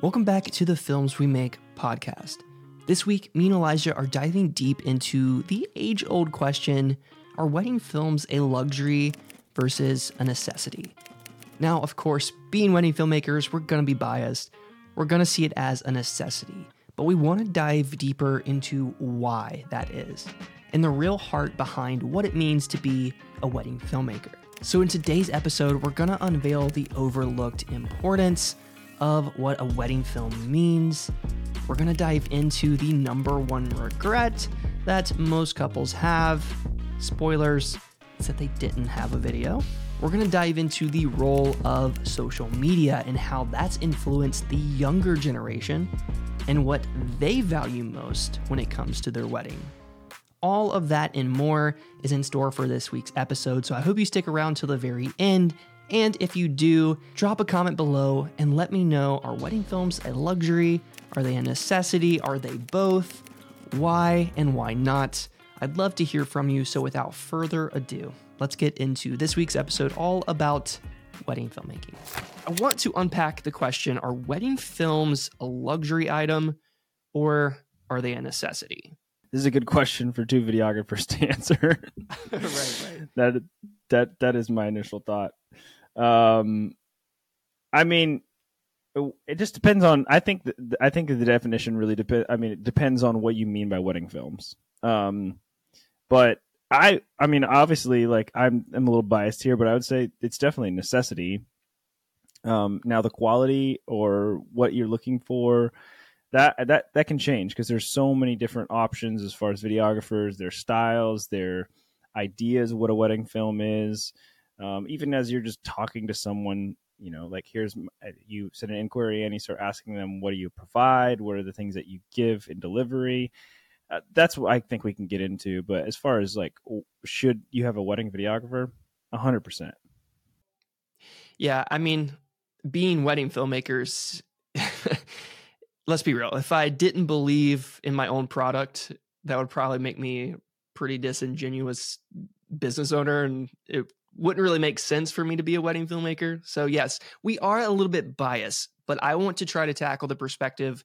Welcome back to the Films We Make podcast. This week, me and Elijah are diving deep into the age old question are wedding films a luxury versus a necessity? Now, of course, being wedding filmmakers, we're going to be biased. We're going to see it as a necessity, but we want to dive deeper into why that is and the real heart behind what it means to be a wedding filmmaker. So, in today's episode, we're going to unveil the overlooked importance of what a wedding film means. We're going to dive into the number one regret that most couples have. Spoilers, it's that they didn't have a video. We're going to dive into the role of social media and how that's influenced the younger generation and what they value most when it comes to their wedding. All of that and more is in store for this week's episode, so I hope you stick around till the very end. And if you do, drop a comment below and let me know are wedding films a luxury? Are they a necessity? Are they both? Why and why not? I'd love to hear from you, so without further ado, let's get into this week's episode all about wedding filmmaking. I want to unpack the question Are wedding films a luxury item or are they a necessity? This is a good question for two videographers to answer. right, right. That that that is my initial thought. Um, I mean, it just depends on. I think the, I think the definition really depends. I mean, it depends on what you mean by wedding films. Um, but I, I mean, obviously, like I'm, I'm a little biased here, but I would say it's definitely a necessity. Um, now the quality or what you're looking for, that that that can change because there's so many different options as far as videographers, their styles, their ideas of what a wedding film is. Um, even as you're just talking to someone, you know, like here's you send an inquiry and you start asking them, what do you provide? What are the things that you give in delivery? Uh, that's what I think we can get into. But as far as like, should you have a wedding videographer? A hundred percent. Yeah, I mean, being wedding filmmakers, let's be real. If I didn't believe in my own product, that would probably make me pretty disingenuous business owner, and it wouldn't really make sense for me to be a wedding filmmaker. So yes, we are a little bit biased, but I want to try to tackle the perspective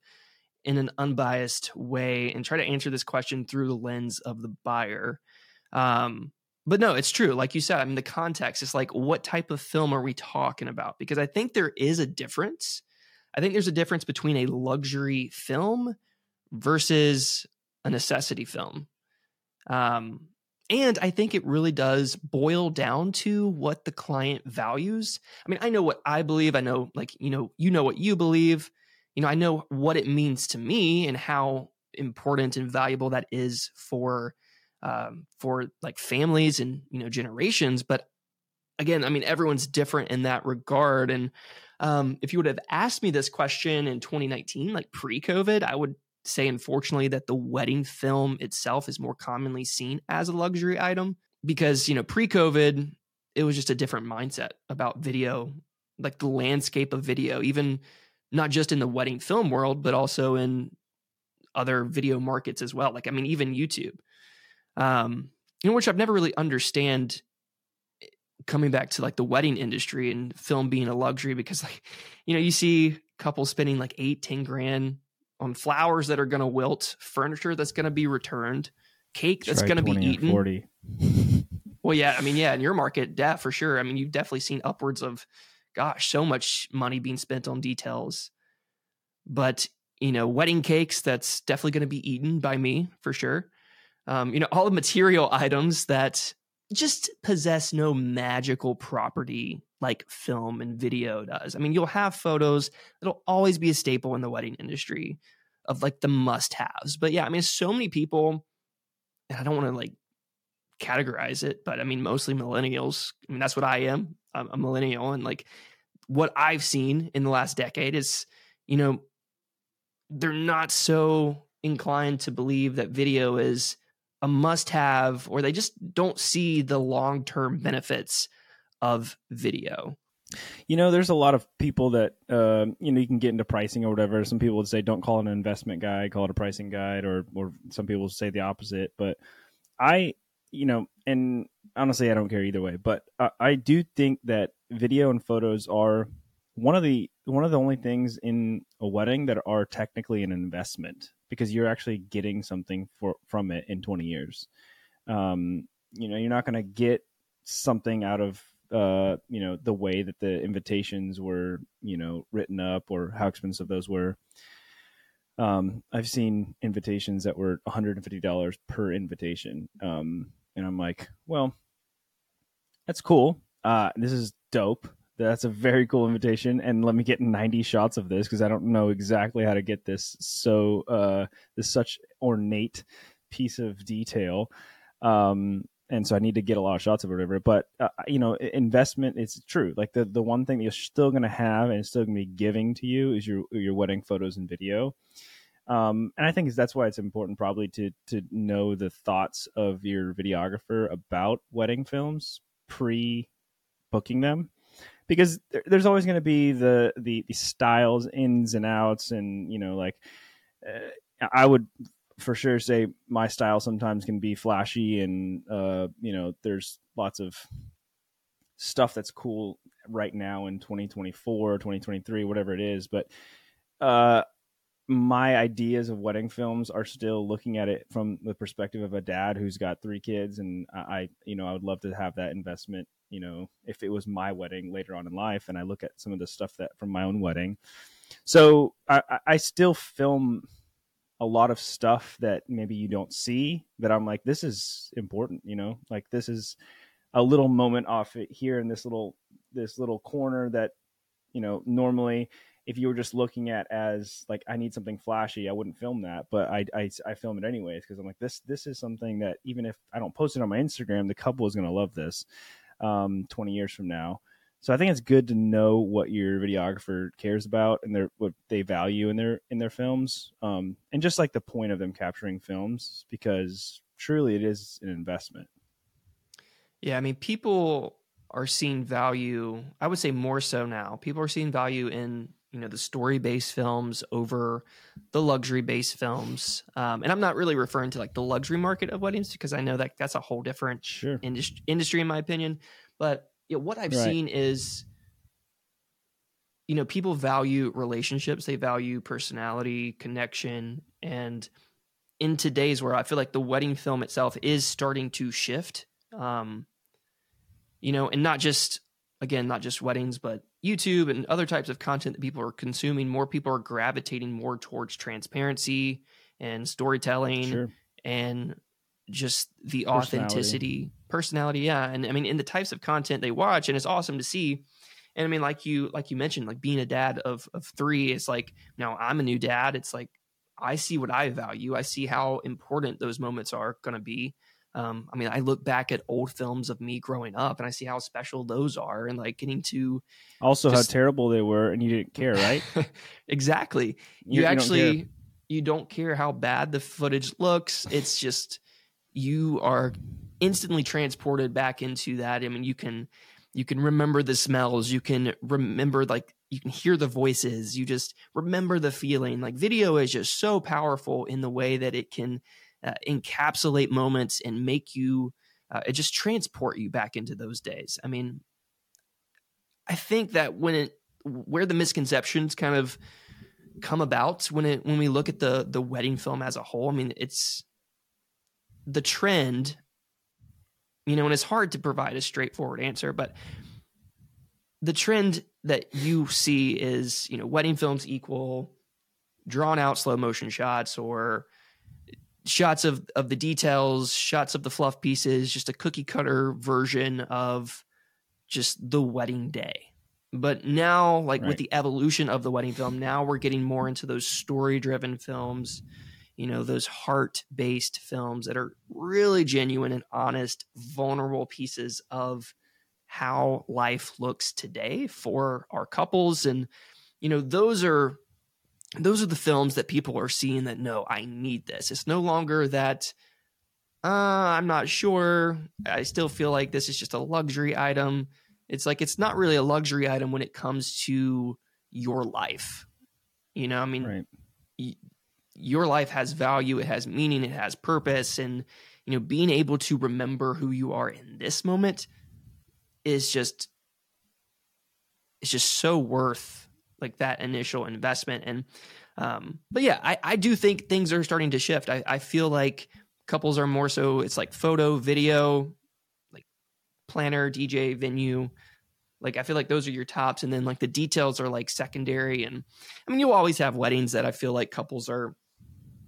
in an unbiased way and try to answer this question through the lens of the buyer. Um, but no, it's true. Like you said, I mean, the context is like, what type of film are we talking about? Because I think there is a difference. I think there's a difference between a luxury film versus a necessity film. Um, and I think it really does boil down to what the client values. I mean, I know what I believe. I know, like, you know, you know what you believe you know, I know what it means to me and how important and valuable that is for um, for like families and you know generations. But again, I mean, everyone's different in that regard. And um, if you would have asked me this question in 2019, like pre-COVID, I would say, unfortunately, that the wedding film itself is more commonly seen as a luxury item because you know pre-COVID, it was just a different mindset about video, like the landscape of video, even not just in the wedding film world, but also in other video markets as well. Like, I mean, even YouTube, um, you know, which I've never really understand eh, coming back to like the wedding industry and film being a luxury because like, you know, you see couples spending like eight, 10 grand on flowers that are going to wilt, furniture that's going to be returned, cake that's going to be eaten. 40. well, yeah. I mean, yeah, in your market, yeah, for sure. I mean, you've definitely seen upwards of gosh, so much money being spent on details. But, you know, wedding cakes, that's definitely going to be eaten by me for sure. Um, you know, all the material items that just possess no magical property like film and video does. I mean, you'll have photos, it'll always be a staple in the wedding industry of like the must haves. But yeah, I mean, so many people, and I don't want to like categorize it, but I mean, mostly millennials. I mean, that's what I am. I'm a millennial. And like what I've seen in the last decade is, you know, they're not so inclined to believe that video is a must have, or they just don't see the long term benefits of video. You know, there's a lot of people that uh, you know you can get into pricing or whatever. Some people would say don't call it an investment guide, call it a pricing guide, or or some people say the opposite. But I you know, and honestly, I don't care either way. But I, I do think that video and photos are one of the one of the only things in a wedding that are technically an investment because you're actually getting something for from it in 20 years. Um, you know, you're not going to get something out of uh, you know the way that the invitations were you know written up or how expensive those were. Um, I've seen invitations that were $150 per invitation, um, and I'm like, well, that's cool. Uh, this is dope. That's a very cool invitation, and let me get 90 shots of this because I don't know exactly how to get this so uh, this such ornate piece of detail. Um, and so I need to get a lot of shots of whatever. But uh, you know, investment is true. Like the the one thing that you're still going to have and it's still going to be giving to you is your your wedding photos and video. Um, and I think that's why it's important probably to to know the thoughts of your videographer about wedding films pre booking them because there's always going to be the, the, the styles ins and outs and you know like uh, I would for sure say my style sometimes can be flashy and uh, you know there's lots of stuff that's cool right now in 2024 2023 whatever it is but uh, my ideas of wedding films are still looking at it from the perspective of a dad who's got three kids and i you know i would love to have that investment you know if it was my wedding later on in life and i look at some of the stuff that from my own wedding. So i i still film a lot of stuff that maybe you don't see that I'm like, this is important, you know, like this is a little moment off it here in this little this little corner that, you know, normally if you were just looking at as like I need something flashy, I wouldn't film that, but I I, I film it anyways because I'm like this this is something that even if I don't post it on my Instagram, the couple is gonna love this um, 20 years from now. So I think it's good to know what your videographer cares about and their what they value in their in their films, um, and just like the point of them capturing films, because truly it is an investment. Yeah, I mean, people are seeing value. I would say more so now. People are seeing value in you know the story based films over the luxury based films, um, and I'm not really referring to like the luxury market of weddings because I know that that's a whole different sure. industry, industry in my opinion, but you know, what I've right. seen is, you know, people value relationships, they value personality, connection, and in today's world, I feel like the wedding film itself is starting to shift. Um, you know, and not just again, not just weddings, but YouTube and other types of content that people are consuming. More people are gravitating more towards transparency and storytelling sure. and just the authenticity, personality. Yeah. And I mean, in the types of content they watch, and it's awesome to see. And I mean, like you, like you mentioned, like being a dad of, of three, it's like, now I'm a new dad. It's like, I see what I value. I see how important those moments are going to be. Um, I mean, I look back at old films of me growing up and I see how special those are and like getting to also just... how terrible they were and you didn't care, right? exactly. You, you actually, don't you don't care how bad the footage looks. It's just, you are instantly transported back into that. I mean, you can you can remember the smells, you can remember like you can hear the voices, you just remember the feeling. Like video is just so powerful in the way that it can uh, encapsulate moments and make you uh, it just transport you back into those days. I mean, I think that when it where the misconceptions kind of come about when it when we look at the the wedding film as a whole, I mean, it's the trend, you know, and it's hard to provide a straightforward answer, but the trend that you see is, you know, wedding films equal drawn out slow motion shots or shots of of the details, shots of the fluff pieces, just a cookie cutter version of just the wedding day. But now, like right. with the evolution of the wedding film, now we're getting more into those story driven films you know those heart based films that are really genuine and honest vulnerable pieces of how life looks today for our couples. And you know those are those are the films that people are seeing that no i need this. It's no longer that uh, i'm not sure. I still feel like this is just a luxury item. It's like it's not really a luxury item when it comes to your life. You know i mean right your life has value, it has meaning, it has purpose, and you know, being able to remember who you are in this moment is just it's just so worth like that initial investment. And um, but yeah, I, I do think things are starting to shift. I, I feel like couples are more so it's like photo, video, like planner, DJ, venue. Like I feel like those are your tops, and then like the details are like secondary. And I mean, you'll always have weddings that I feel like couples are,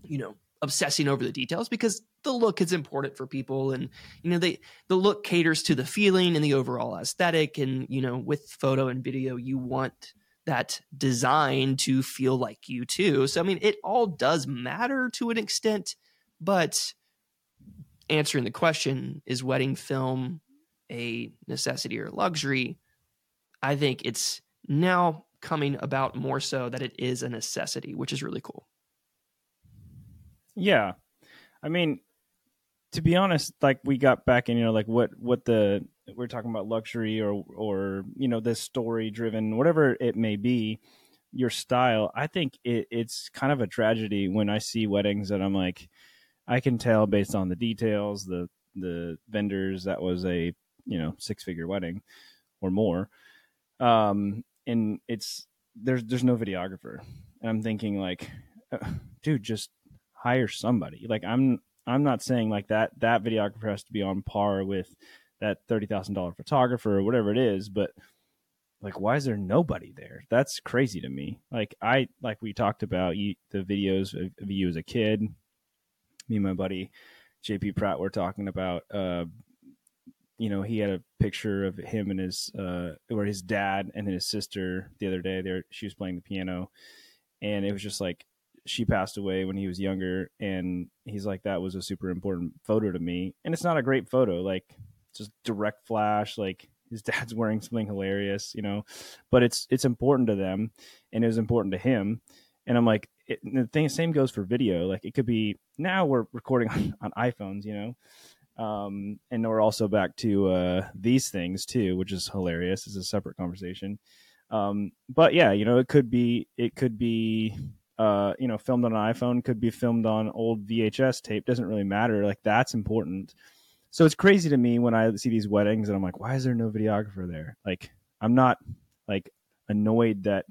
you know, obsessing over the details because the look is important for people and you know they the look caters to the feeling and the overall aesthetic. And you know with photo and video you want that design to feel like you too. So i mean it all does matter to an extent but answering the question is wedding film a necessity or luxury? I think it's now coming about more so that it is a necessity which is really cool yeah. I mean, to be honest, like we got back in, you know, like what what the we're talking about luxury or or you know this story driven, whatever it may be, your style. I think it, it's kind of a tragedy when I see weddings that I'm like, I can tell based on the details, the the vendors that was a you know six figure wedding or more, um, and it's there's there's no videographer, and I'm thinking like, uh, dude, just hire somebody. Like I'm I'm not saying like that that videographer has to be on par with that thirty thousand dollar photographer or whatever it is, but like why is there nobody there? That's crazy to me. Like I like we talked about you, the videos of, of you as a kid. Me and my buddy JP Pratt were talking about uh you know, he had a picture of him and his uh or his dad and his sister the other day. There she was playing the piano and it was just like she passed away when he was younger and he's like that was a super important photo to me. And it's not a great photo like just direct flash like his dad's wearing something hilarious you know? But it's it's important to them and it was important to him. And i'm like it, the thing same goes for video like it could be now we're recording on, on iphones you know? Um and we're also back to uh these things too which is hilarious it's a separate conversation. Um but yeah you know it could be it could be uh, you know, filmed on an iPhone, could be filmed on old VHS tape. Doesn't really matter. Like that's important. So it's crazy to me when I see these weddings and I'm like, why is there no videographer there? Like I'm not like annoyed that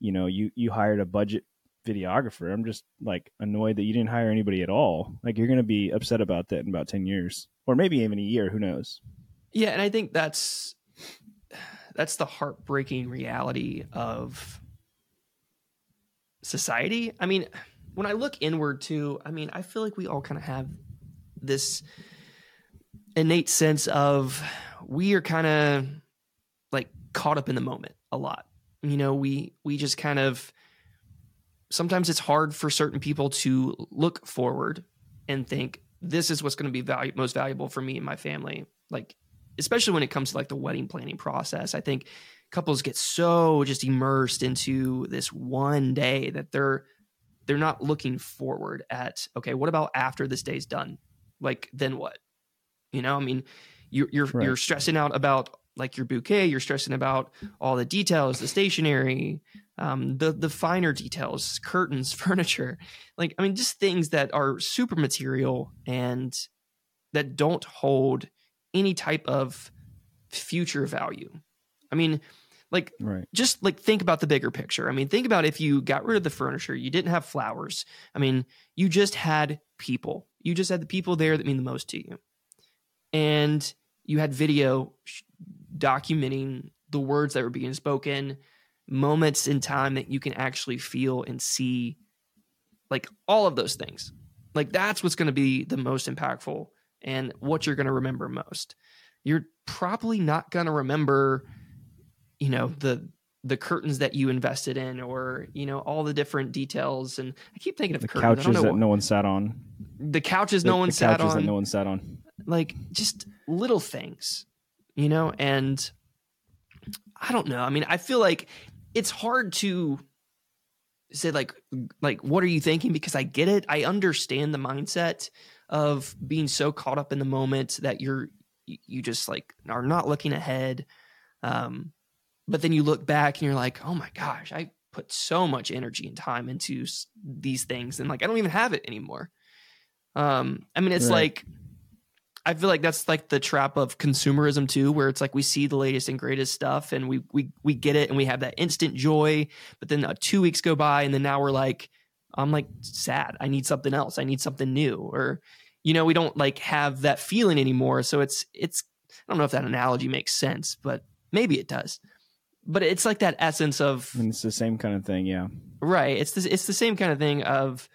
you know you you hired a budget videographer. I'm just like annoyed that you didn't hire anybody at all. Like you're to be upset about that in about 10 years or maybe even a year, who knows. Yeah, and I think that's that's the heartbreaking reality of society. I mean, when I look inward too, I mean, I feel like we all kind of have this innate sense of we are kind of like caught up in the moment a lot. You know, we we just kind of sometimes it's hard for certain people to look forward and think this is what's going to be value, most valuable for me and my family. Like especially when it comes to like the wedding planning process. I think couples get so just immersed into this one day that they're they're not looking forward at okay what about after this day's done? Like then what? You know i mean you're you're, right. you're stressing out about like your bouquet you're stressing about all the details the stationery um, the the finer details curtains furniture. Like i mean just things that are super material and that don't hold any type of future value. I mean, like right. just like think about the bigger picture. I mean, think about if you got rid of the furniture, you didn't have flowers. I mean, you just had people. You just had the people there that mean the most to you. And you had video documenting the words that were being spoken, moments in time that you can actually feel and see like all of those things. Like that's what's going to be the most impactful and what you're going to remember most. You're probably not going to remember you know the the curtains that you invested in or you know all the different details. And i keep thinking of the curtains. couches that no one sat on. The couches the, no one sat on that no one sat on. Like just little things you know? And i don't know. I mean i feel like it's hard to say like like what are you thinking? Because i get it. I understand the mindset of being so caught up in the moment that you're you just like are not looking ahead. Um but then you look back and you're like, oh my gosh, I put so much energy and time into these things, and like I don't even have it anymore. Um, I mean, it's right. like I feel like that's like the trap of consumerism too, where it's like we see the latest and greatest stuff and we we we get it and we have that instant joy, but then uh, two weeks go by and then now we're like, I'm like sad. I need something else. I need something new, or you know, we don't like have that feeling anymore. So it's it's I don't know if that analogy makes sense, but maybe it does. But it's like that essence of And it's the same kind of thing, yeah. right. It's the it's the same kind of thing of,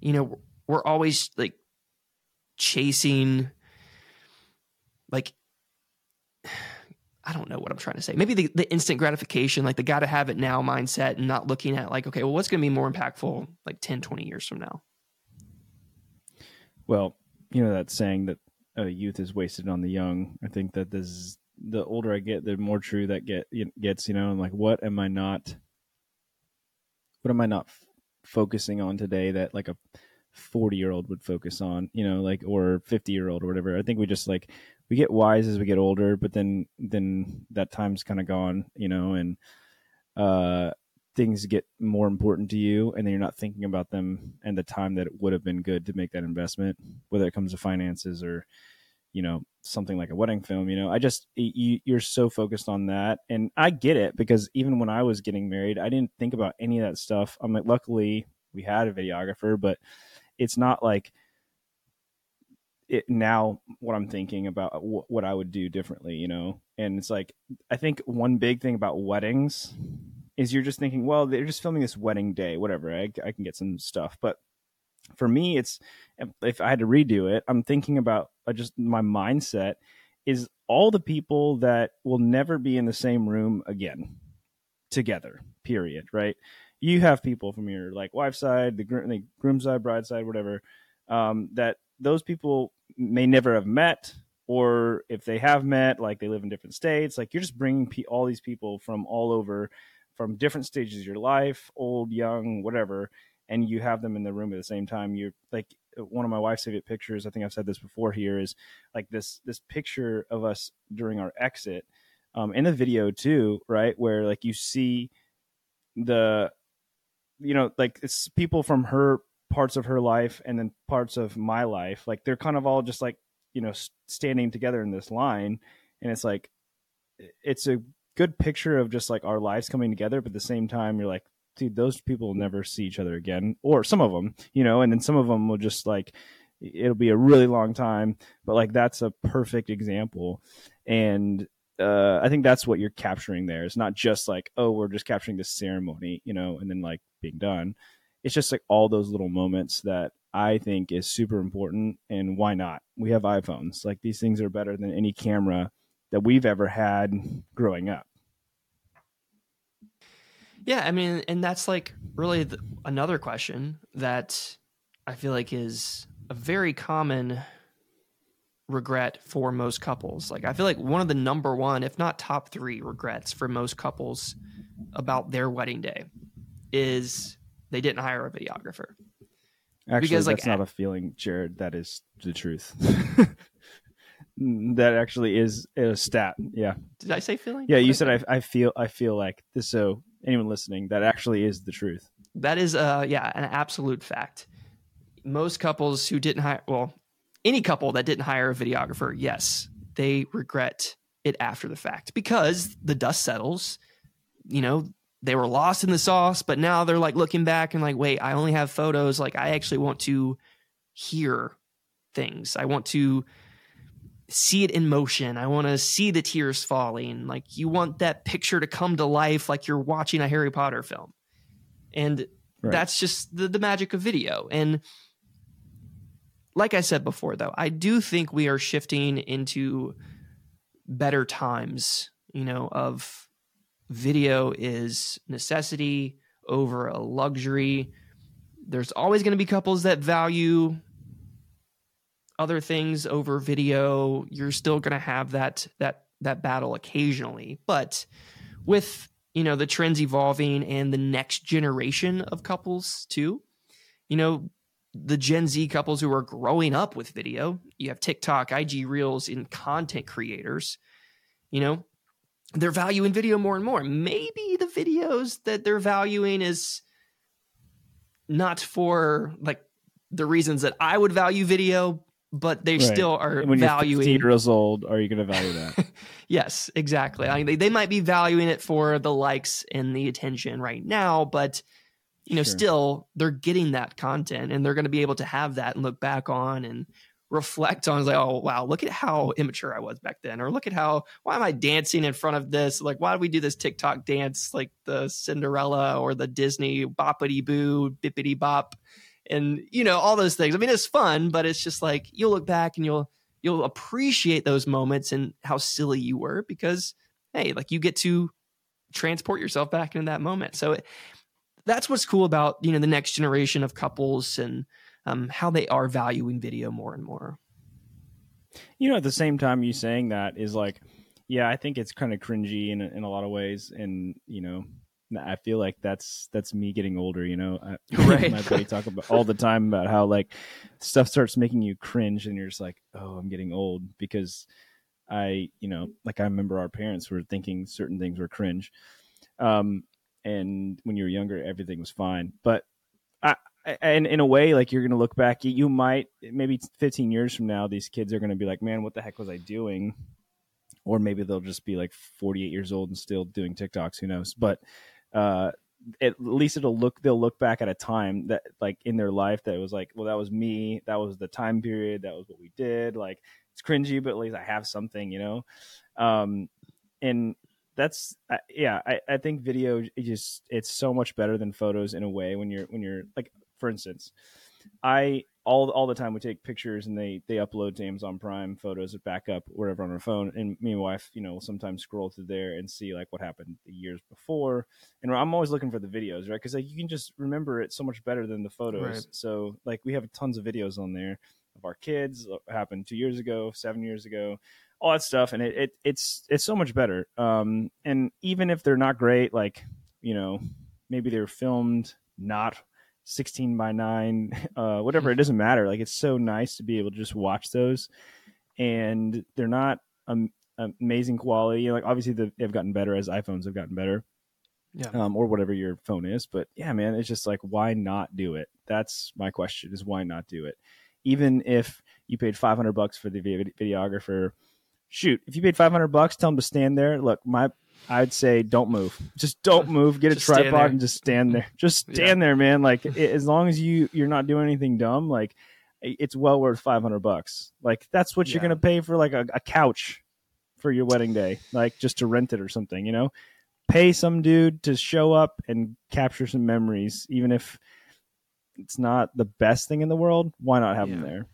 you know, we're always like chasing like I don't know what I'm trying to say. Maybe the, the instant gratification, like the gotta have it now mindset and not looking at like, okay, well, what's gonna be more impactful like 10, 20 years from now? Well, you know that saying that uh, youth is wasted on the young. I think that this is, the older I get, the more true that get gets. You know, I'm like, what am I not? What am I not f- focusing on today that like a 40 year old would focus on? You know, like or 50 year old or whatever. I think we just like we get wise as we get older, but then then that time's kind of gone. You know, and uh things get more important to you and then you're not thinking about them and the time that it would have been good to make that investment whether it comes to finances or you know something like a wedding film you know i just you, you're so focused on that. And i get it because even when i was getting married i didn't think about any of that stuff. I'm like luckily we had a videographer but it's not like it now what i'm thinking about uh, w- what i would do differently you know? And it's like i think one big thing about weddings is you're just thinking, well, they're just filming this wedding day, whatever. I, I can get some stuff, but for me, it's if I had to redo it, I'm thinking about uh, just my mindset is all the people that will never be in the same room again together. Period. Right? You have people from your like wife's side, the groom, the groom side, bride side, whatever. Um, that those people may never have met, or if they have met, like they live in different states. Like you're just bringing pe- all these people from all over from different stages of your life, old, young, whatever, and you have them in the room at the same time. You're like one of my wife's favorite pictures. I think I've said this before. Here is like this this picture of us during our exit, um, in the video too, right? Where like you see the, you know, like it's people from her parts of her life and then parts of my life. Like they're kind of all just like you know standing together in this line, and it's like it's a good picture of just like our lives coming together, but at the same time, you're like, dude, those people will never see each other again, or some of them, you know, and then some of them will just like, it'll be a really long time, but like that's a perfect example. And uh, I think that's what you're capturing there. It's not just like, oh, we're just capturing this ceremony, you know, and then like being done. It's just like all those little moments that I think is super important. And why not? We have iPhones. Like these things are better than any camera that we've ever had growing up. Yeah, I mean, and that's like really the, another question that I feel like is a very common regret for most couples. Like, I feel like one of the number one, if not top three, regrets for most couples about their wedding day is they didn't hire a videographer. Actually, because, that's like, not a feeling, Jaired. That is the truth. that actually is a stat. Yeah. Did I say feeling? Yeah, you said I, I feel I feel like this. So anyone listening, that actually is the truth. That is, uh, yeah, an absolute fact. Most couples who didn't hire, well, any couple that didn't hire a videographer, yes, they regret it after the fact because the dust settles. You know, they were lost in the sauce, but now they're like looking back and like, wait, I only have photos. Like, I actually want to hear things. I want to see it in motion. I want to see the tears falling. Like you want that picture to come to life like you're watching a Harry Potter film. And right. that's just the, the magic of video. And like I said before, though, I do think we are shifting into better times, you know, of video is necessity over a luxury. There's always going to be couples that value other things over video, you're still going to have that that that battle occasionally. But with you know the trends evolving and the next generation of couples too, you know the Gen Z couples who are growing up with video, you have TikTok, IG Reels, and content creators. You know, they're valuing video more and more. Maybe the videos that they're valuing is not for like the reasons that I would value video, but they Right. still are when you're valuing 15 years old, are you going to value that? yes, exactly. I mean, they, they might be valuing it for the likes and the attention right now, but you know, Sure. still they're getting that content and they're going to be able to have that and look back on and reflect on like, oh wow, look at how immature I was back then, or look at how why am I dancing in front of this? Like, why do we do this TikTok dance like the Cinderella or the Disney boppity boo bippity bop? And you know, all those things. I mean, it's fun, but it's just like you'll look back and you'll you'll appreciate those moments and how silly you were because hey like you get to transport yourself back into that moment so it, that's what's cool about you know the next generation of couples and um, how they are valuing video more and more you know, at the same time, you saying that is like, yeah, I think it's kind of cringy in in a lot of ways, and you know, I feel like that's that's me getting older. You know, I, Right. my buddy talk about all the time about how like stuff starts making you cringe, and you're just like, oh, I'm getting old because I, you know, like I remember our parents were thinking certain things were cringe, um, and when you were younger, everything was fine, but. I, and in a way, like you're going to look back, you- you might maybe 15 years from now, these kids are going to be like, "Man, what the heck was I doing?" Or maybe they'll just be like 48 years old and still doing TikToks. Who knows? But uh, at least it'll look they'll look back at a time that like in their life that was like, well, that was me. That was the time period. That was what we did. Like it's cringy, but at least I have something, you know. Um, and that's uh, yeah I, I think video it just it's so much better than photos in a way when you're when you're like for instance i all all the time we take pictures and they they upload to amazon prime photos that back up wherever on our phone. And me and my wife you know will sometimes scroll through there and see like what happened the years before. And i'm always looking for the videos right? Because like you can just remember it so much better than the photos. Right. so like we have tons of videos on there of our kids what happened two years ago seven years ago all that stuff. And it, it it's it's so much better. Um and even if they're not great like you know maybe they're filmed not 16 by 9 uh whatever it doesn't matter like it's so nice to be able to just watch those and they're not um, amazing quality like obviously the, they've gotten better as iphones have gotten better yeah um, or whatever your phone is. But yeah, man, it's just like, why not do it? That's my question: is why not do it? Even if you paid five hundred bucks for the videographer, shoot, if you paid five hundred bucks, tell him to stand there. Look, my, I'd say don't move. Just don't move. Get a Just tripod and just stand there. Just Yeah. stand there, man. Like i as long as you you're not doing anything dumb, like it's well worth five hundred bucks. Like that's what you're gonna pay for like a, a couch for your wedding day, like just to rent it or something, you know pay some dude to show up and capture some memories, even if it's not the best thing in the world. Why not have them there?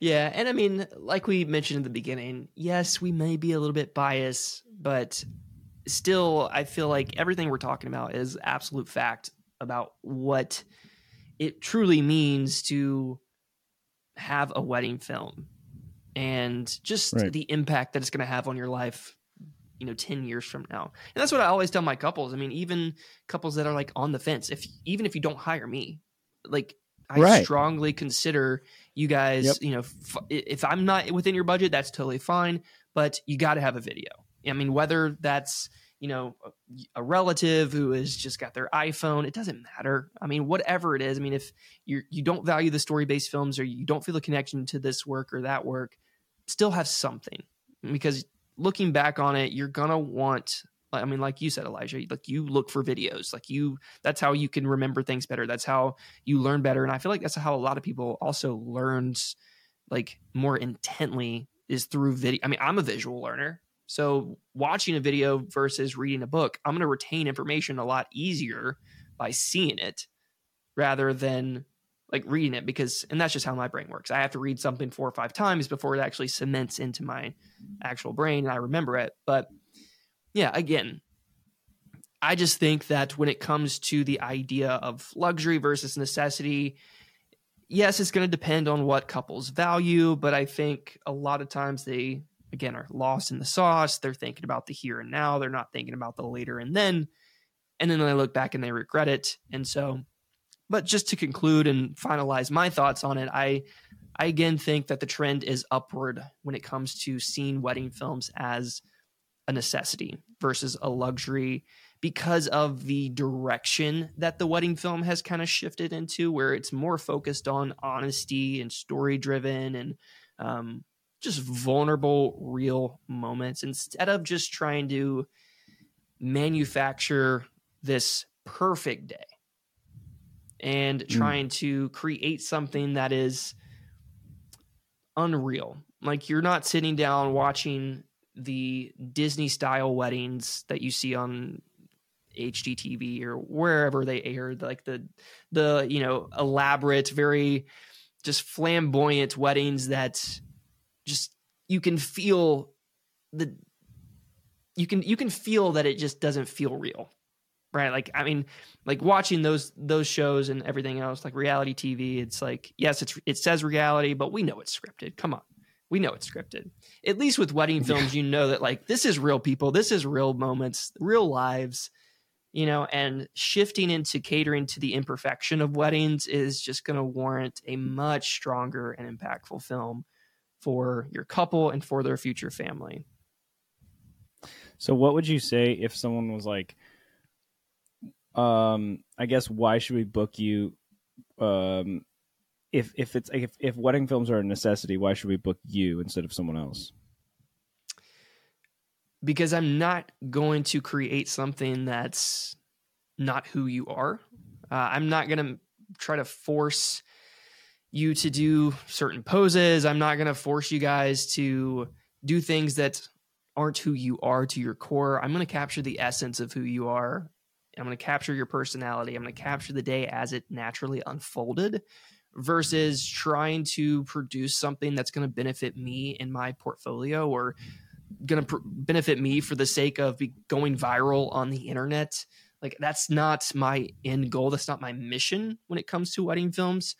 Yeah, and I mean, like we mentioned in the beginning, yes, we may be a little bit biased, but still, I feel like everything we're talking about is absolute fact about what it truly means to have a wedding film and just Right. the impact that it's going to have on your life you know 10 years from now and that's what i always tell my couples i mean even couples that are like on the fence if even if you don't hire me like i Right. strongly consider you guys Yep. you know f- if i'm not within your budget that's totally fine but you got to have a video i mean whether that's you know a- relative who has just got their iphone it doesn't matter. I mean whatever it is i mean if you you don't value the story based films or you don't feel a connection to this work or that work still have something. Because looking back on it you're gonna want i mean like you said elijah like you look for videos like you that's how you can remember things better. That's how you learn better. And i feel like that's how a lot of people also learns like more intently is through video. I mean i'm a visual learner so watching a video versus reading a book i'm going to retain information a lot easier by seeing it rather than like reading it because and that's just how my brain works. I have to read something four or five times before it actually cements into my actual brain and i remember it. But yeah again i just think that when it comes to the idea of luxury versus necessity yes it's going to depend on what couples value but i think a lot of times they again are lost in the sauce. They're thinking about the here and now. They're not thinking about the later and then. And then they look back and they regret it. And so but just to conclude and finalize my thoughts on it i i again think that the trend is upward when it comes to seeing wedding films as a necessity versus a luxury because of the direction that the wedding film has kind of shifted into where it's more focused on honesty and story driven and um, just vulnerable, real moments instead of just trying to manufacture this perfect day and mm. trying to create something that is unreal. Like you're not sitting down watching the Disney style weddings that you see on HGTV or wherever they air like the the you know elaborate very just flamboyant weddings that just you can feel the you can you can feel that it just doesn't feel real right? Like i mean like watching those those shows and everything else like reality tv it's like yes it's it says reality but we know it's scripted. Come on. We know it's scripted. At least with wedding films you know that like this is real people. This is real moments real lives you know and shifting into catering to the imperfection of weddings is just going to warrant a much stronger and impactful film for your couple and for their future family so what would you say if someone was like um I guess why should we book you um if if it's if if wedding films are a necessity, why should we book you instead of someone else? Because I'm not going to create something that's not who you are. Uh, I'm not going to try to force you to do certain poses. I'm not going to force you guys to do things that aren't who you are to your core. I'm going to capture the essence of who you are I'm going to capture your personality. I'm going to capture the day as it naturally unfolded versus trying to produce something that's going to benefit me in my portfolio or going to pr- benefit me for the sake of going viral on the internet. Like that's not my end goal. That's not my mission when it comes to wedding films.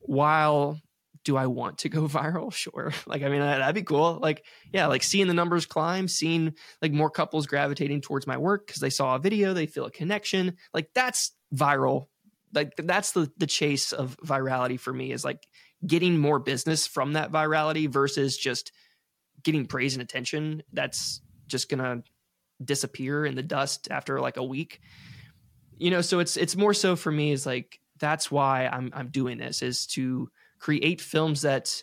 While do I want to go viral? Sure. Like, I mean, that'd be cool. Like, yeah, like seeing the numbers climb, seeing like more couples gravitating towards my work because they saw a video, they feel a connection. Like, that's viral. Like, that's the the chase of virality for me is like getting more business from that virality versus just getting praise and attention. That's just gonna disappear in the dust after like a week. You know, so it's it's more so for me is like that's why I'm I'm doing this is to create films that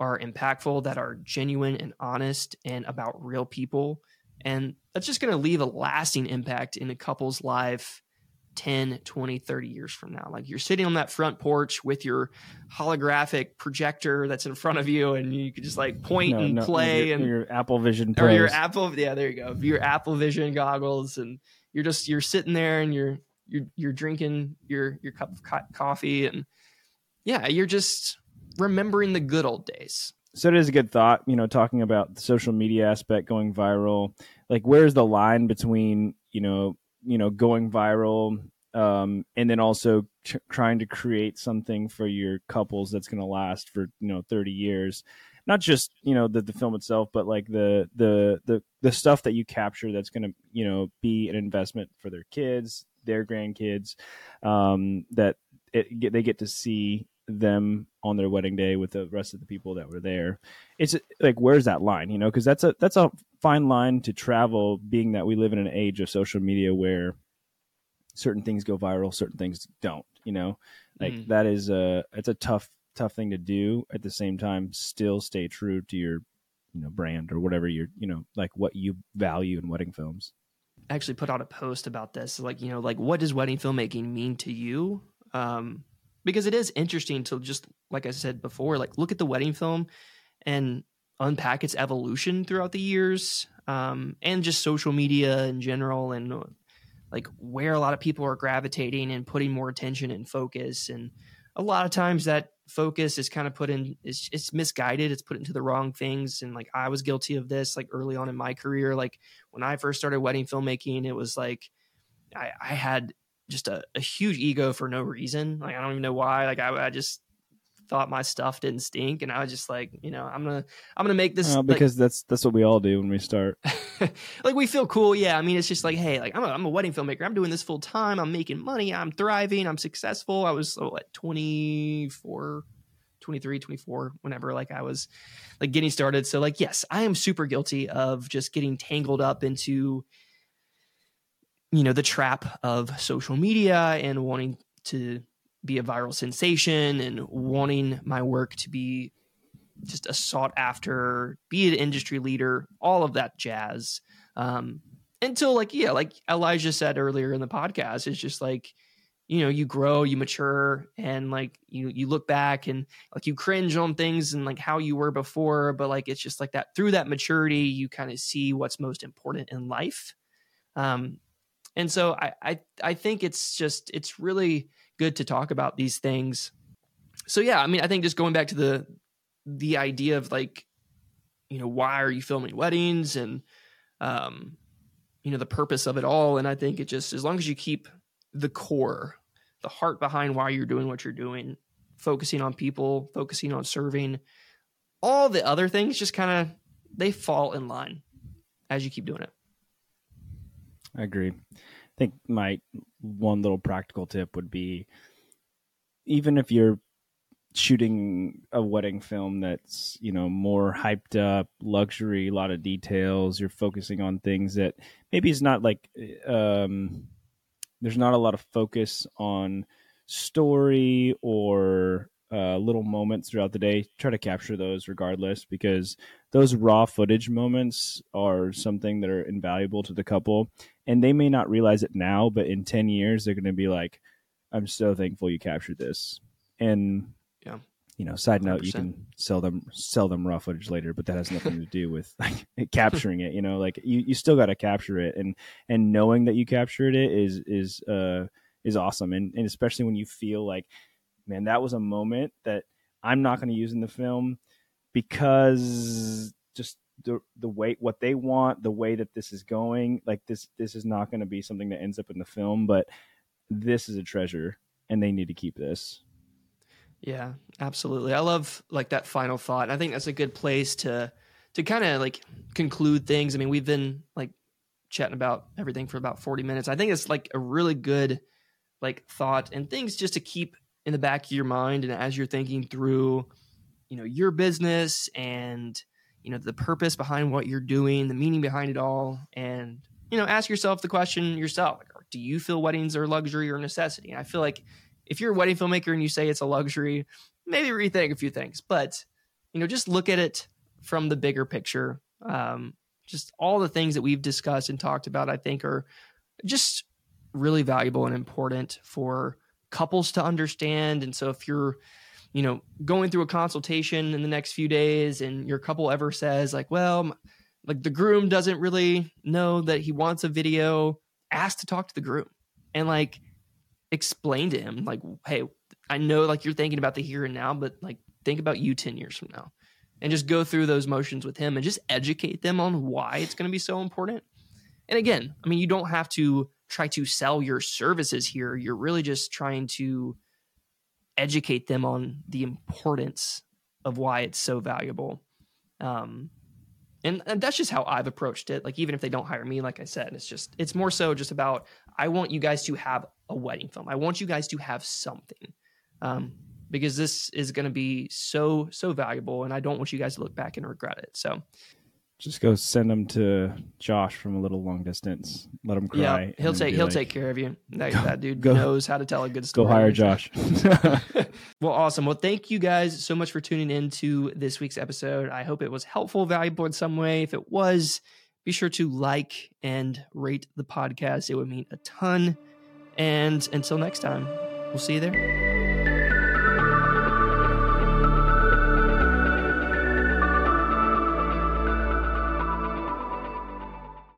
are impactful, that are genuine and honest and about real people. And that's just going to leave a lasting impact in a couple's life 10, 20, 30 years from now. Like you're sitting on that front porch with your holographic projector that's in front of you and you could just like point no, and no, play your, and your Apple Vision or your Apple yeah, there you go. Your Apple Vision goggles and you're just you're sitting there and you're you're you're drinking your your cup of co- coffee and yeah, you're just remembering the good old days. So it is a good thought, you know, talking about the social media aspect going viral. Like where's the line between, you know, you know, going viral um, and then also ch- trying to create something for your couples that's going to last for, you know, 30 years. Not just, you know, the the film itself, but like the the the the stuff that you capture that's going to, you know, be an investment for their kids, their grandkids um, that it, they get to see them on their wedding day with the rest of the people that were there. It's like where's that line, you know? Because that's a that's a fine line to travel. Being that we live in an age of social media where certain things go viral, certain things don't. You know, like mm. that is a it's a tough tough thing to do. At the same time, still stay true to your you know brand or whatever you're you know like what you value in wedding films. Actually put out a post about this, like you know, like what does wedding filmmaking mean to you? Um, because it is interesting to just like I said before, like look at the wedding film and unpack its evolution throughout the years, um, and just social media in general, and like where a lot of people are gravitating and putting more attention and focus. And a lot of times that focus is kind of put in it's, it's misguided it's put into the wrong things and like i was guilty of this like early on in my career like when i first started wedding filmmaking it was like i, I had just a, a huge ego for no reason. Like I don't even know why. Like I, I just thought my stuff didn't stink, and I was just like, you know, I'm gonna I'm gonna make this uh, because like, that's that's what we all do when we start. like we feel cool, yeah. I mean, it's just like, hey, like I'm a, I'm a wedding filmmaker. I'm doing this full time. I'm making money. I'm thriving. I'm successful. I was oh, what 24. 23 24 whenever like i was like getting started so like yes i am super guilty of just getting tangled up into you know the trap of social media and wanting to be a viral sensation and wanting my work to be just a sought after, be an industry leader, all of that jazz. Um, until like yeah, like Elijah said earlier in the podcast, it's just like you know you grow you mature and like you you look back and like you cringe on things and like how you were before but like it's just like that through that maturity you kind of see what's most important in life um and so I, I i think it's just it's really good to talk about these things so yeah i mean i think just going back to the the idea of like you know why are you filming weddings and um you know the purpose of it all and i think it just as long as you keep the core the heart behind why you're doing what you're doing, focusing on people, focusing on serving. All the other things just kind of they fall in line as you keep doing it. I agree. I think my one little practical tip would be even if you're shooting a wedding film that's you know more hyped up luxury a lot of details you're focusing on things that maybe it's not like um there's not a lot of focus on story or uh, little moments throughout the day. Try to capture those regardless because those raw footage moments are something that are invaluable to the couple. And they may not realize it now, but in 10 years, they're going to be like, I'm so thankful you captured this. And yeah you know side note 100%. you can sell them sell them raw footage later but that has nothing to do with like capturing it you know like you, you still got to capture it and and knowing that you captured it is is uh is awesome and, and especially when you feel like man that was a moment that i'm not going to use in the film because just the the way what they want the way that this is going like this this is not going to be something that ends up in the film but this is a treasure and they need to keep this yeah, absolutely. I love like that final thought. I think that's a good place to to kind of like conclude things. I mean, we've been like chatting about everything for about 40 minutes. I think it's like a really good like thought and things just to keep in the back of your mind and as you're thinking through, you know, your business and you know the purpose behind what you're doing, the meaning behind it all and you know, ask yourself the question yourself, like, do you feel weddings are luxury or necessity? And I feel like if you're a wedding filmmaker and you say it's a luxury, maybe rethink a few things. But you know, just look at it from the bigger picture. Um, just all the things that we've discussed and talked about, I think, are just really valuable and important for couples to understand. And so, if you're you know going through a consultation in the next few days and your couple ever says like well like the groom doesn't really know that he wants a video ask to talk to the groom and like explain to him like hey i know like you're thinking about the here and now but like think about you 10 years from now. And just go through those motions with him and just educate them on why it's going to be so important. And again i mean you don't have to try to sell your services here. You're really just trying to educate them on the importance of why it's so valuable um, and, and that's just how I've approached it. Like even if they don't hire me, like I said, it's just it's more so just about I want you guys to have a wedding film. I want you guys to have something. Um, because this is going to be so so valuable and I don't want you guys to look back and regret it. So just go send them to Josh from a little long distance. Let him cry. Yeah, he'll take he'll like, take care of you. That, that dude go, knows how to tell a good story. Go hire Josh. well, awesome. Well, thank you guys so much for tuning in to this week's episode. I hope it was helpful, valuable in some way. If it was, be sure to like and rate the podcast. It would mean a ton. And until next time, we'll see you there.